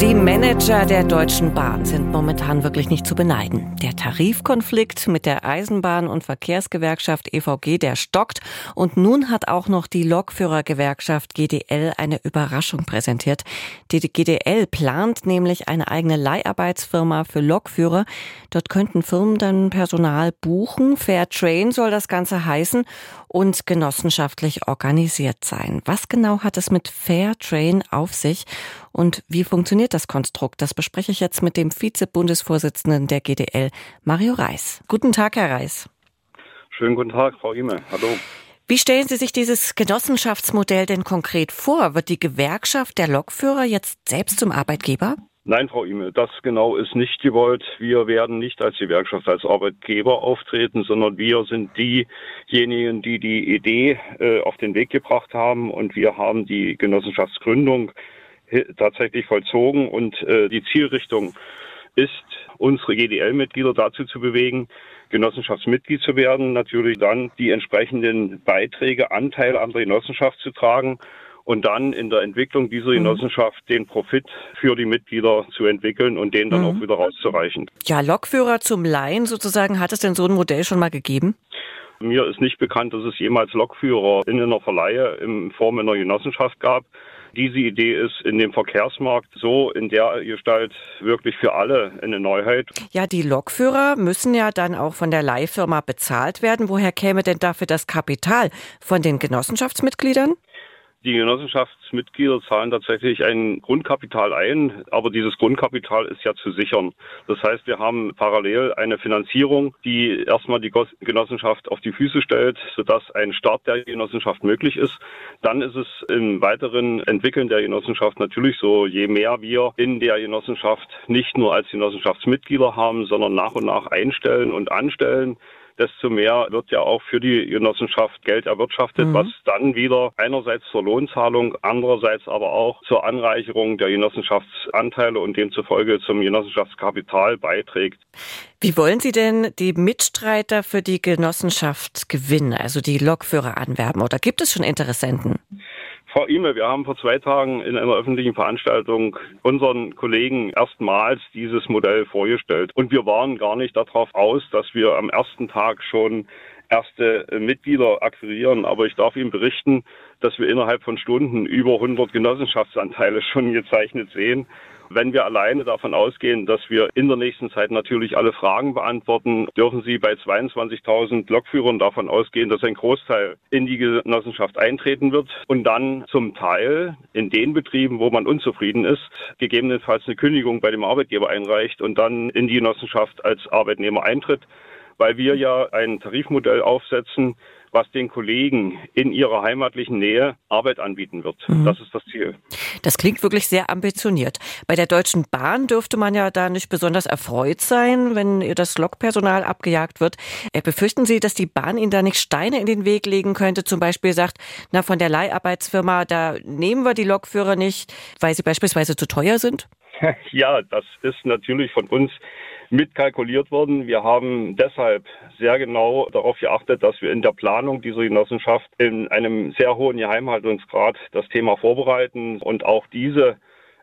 Die Manager der Deutschen Bahn sind momentan wirklich nicht zu beneiden. Der Tarifkonflikt mit der Eisenbahn- und Verkehrsgewerkschaft EVG, der stockt. Und nun hat auch noch die Lokführergewerkschaft GDL eine Überraschung präsentiert. Die GDL plant nämlich eine eigene Leiharbeitsfirma für Lokführer. Dort könnten Firmen dann Personal buchen. Fair Train soll das Ganze heißen und genossenschaftlich organisiert sein. Was genau hat es mit Fair Train auf sich und wie funktioniert das Konstrukt? Das bespreche ich jetzt mit dem Vize-Bundesvorsitzenden der GDL, Mario Reis. Guten Tag, Herr Reis. Schönen guten Tag, Frau Ime. Hallo. Wie stellen Sie sich dieses Genossenschaftsmodell denn konkret vor? Wird die Gewerkschaft der Lokführer jetzt selbst zum Arbeitgeber? Nein, Frau Ime, das genau ist nicht gewollt. Wir werden nicht als Gewerkschaft, als Arbeitgeber auftreten, sondern wir sind diejenigen, die die Idee äh, auf den Weg gebracht haben. Und wir haben die Genossenschaftsgründung tatsächlich vollzogen. Und äh, die Zielrichtung ist, unsere GDL-Mitglieder dazu zu bewegen, Genossenschaftsmitglied zu werden, natürlich dann die entsprechenden Beiträge, Anteile an der Genossenschaft zu tragen und dann in der Entwicklung dieser mhm. Genossenschaft mhm. den Profit für die Mitglieder zu entwickeln und den dann mhm. auch wieder rauszureichen. Ja, Lokführer zum Laien sozusagen, hat es denn so ein Modell schon mal gegeben? Mir ist nicht bekannt, dass es jemals Lokführer in einer Verleihe in Form einer Genossenschaft gab. Diese Idee ist in dem Verkehrsmarkt so in der Gestalt wirklich für alle eine Neuheit. Ja, die Lokführer müssen ja dann auch von der Leihfirma bezahlt werden. Woher käme denn dafür das Kapital? Von den Genossenschaftsmitgliedern? Die Genossenschaftsmitglieder zahlen tatsächlich ein Grundkapital ein, aber dieses Grundkapital ist ja zu sichern. Das heißt, wir haben parallel eine Finanzierung, die erstmal die Genossenschaft auf die Füße stellt, sodass ein Start der Genossenschaft möglich ist. Dann ist es im weiteren Entwickeln der Genossenschaft natürlich so, je mehr wir in der Genossenschaft nicht nur als Genossenschaftsmitglieder haben, sondern nach und nach einstellen und anstellen, desto mehr wird ja auch für die Genossenschaft Geld erwirtschaftet, mhm. was dann wieder einerseits zur Lohnzahlung, andererseits aber auch zur Anreicherung der Genossenschaftsanteile und demzufolge zum Genossenschaftskapital beiträgt. Wie wollen Sie denn die Mitstreiter für die Genossenschaft gewinnen, also die Lokführer anwerben? Oder gibt es schon Interessenten? Frau Ime, wir haben vor zwei Tagen in einer öffentlichen Veranstaltung unseren Kollegen erstmals dieses Modell vorgestellt. Und wir waren gar nicht darauf aus, dass wir am ersten Tag schon erste Mitglieder akquirieren. Aber ich darf Ihnen berichten, dass wir innerhalb von Stunden über 100 Genossenschaftsanteile schon gezeichnet sehen. Wenn wir alleine davon ausgehen, dass wir in der nächsten Zeit natürlich alle Fragen beantworten, dürfen Sie bei 22.000 Lokführern davon ausgehen, dass ein Großteil in die Genossenschaft eintreten wird und dann zum Teil in den Betrieben, wo man unzufrieden ist, gegebenenfalls eine Kündigung bei dem Arbeitgeber einreicht und dann in die Genossenschaft als Arbeitnehmer eintritt, weil wir ja ein Tarifmodell aufsetzen, was den Kollegen in ihrer heimatlichen Nähe Arbeit anbieten wird. Mhm. Das ist das Ziel. Das klingt wirklich sehr ambitioniert. Bei der Deutschen Bahn dürfte man ja da nicht besonders erfreut sein, wenn das Lokpersonal abgejagt wird. Äh, befürchten Sie, dass die Bahn Ihnen da nicht Steine in den Weg legen könnte? Zum Beispiel sagt, na, von der Leiharbeitsfirma, da nehmen wir die Lokführer nicht, weil sie beispielsweise zu teuer sind? Ja, das ist natürlich von uns mitkalkuliert worden. Wir haben deshalb sehr genau darauf geachtet, dass wir in der Planung dieser Genossenschaft in einem sehr hohen Geheimhaltungsgrad das Thema vorbereiten und auch diese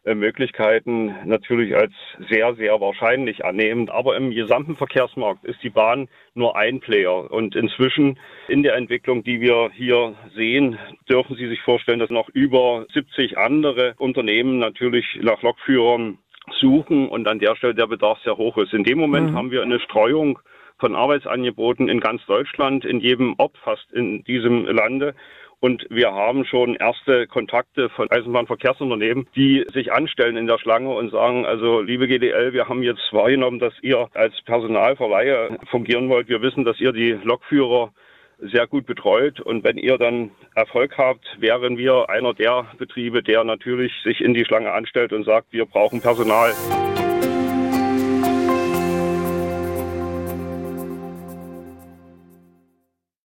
äh, Möglichkeiten natürlich als sehr, sehr wahrscheinlich annehmen. Aber im gesamten Verkehrsmarkt ist die Bahn nur ein Player. Und inzwischen in der Entwicklung, die wir hier sehen, dürfen Sie sich vorstellen, dass noch über 70 andere Unternehmen natürlich nach Lokführern suchen und an der Stelle der Bedarf sehr hoch ist. In dem Moment mhm. haben wir eine Streuung von Arbeitsangeboten in ganz Deutschland, in jedem Ort fast in diesem Lande. Und wir haben schon erste Kontakte von Eisenbahnverkehrsunternehmen, die sich anstellen in der Schlange und sagen, also liebe GDL, wir haben jetzt wahrgenommen, dass ihr als Personalverleiher fungieren wollt. Wir wissen, dass ihr die Lokführer sehr gut betreut. Und wenn ihr dann Erfolg habt, wären wir einer der Betriebe, der natürlich sich in die Schlange anstellt und sagt, wir brauchen Personal.